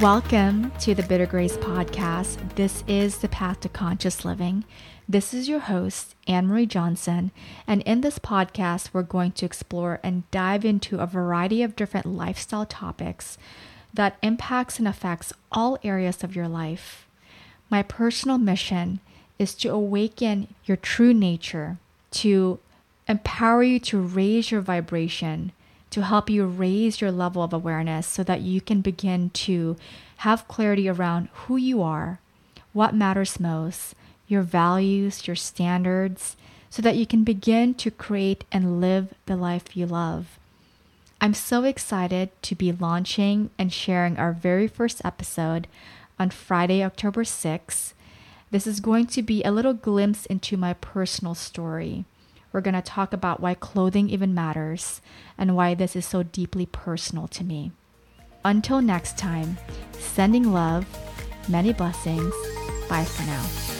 Welcome to the Bitter Grace podcast. This is the path to conscious living. This is your host, Anne Marie Johnson, and in this podcast, we're going to explore and dive into a variety of different lifestyle topics that impacts and affects all areas of your life. My personal mission is to awaken your true nature, to empower you to raise your vibration, to help you raise your level of awareness so that you can begin to have clarity around who you are, what matters most, your values, your standards, so that you can begin to create and live the life you love. I'm so excited to be launching and sharing our very first episode on Friday, October 6th. This is going to be a little glimpse into my personal story. We're going to talk about why clothing even matters and why this is so deeply personal to me. Until next time, sending love, many blessings. Bye for now.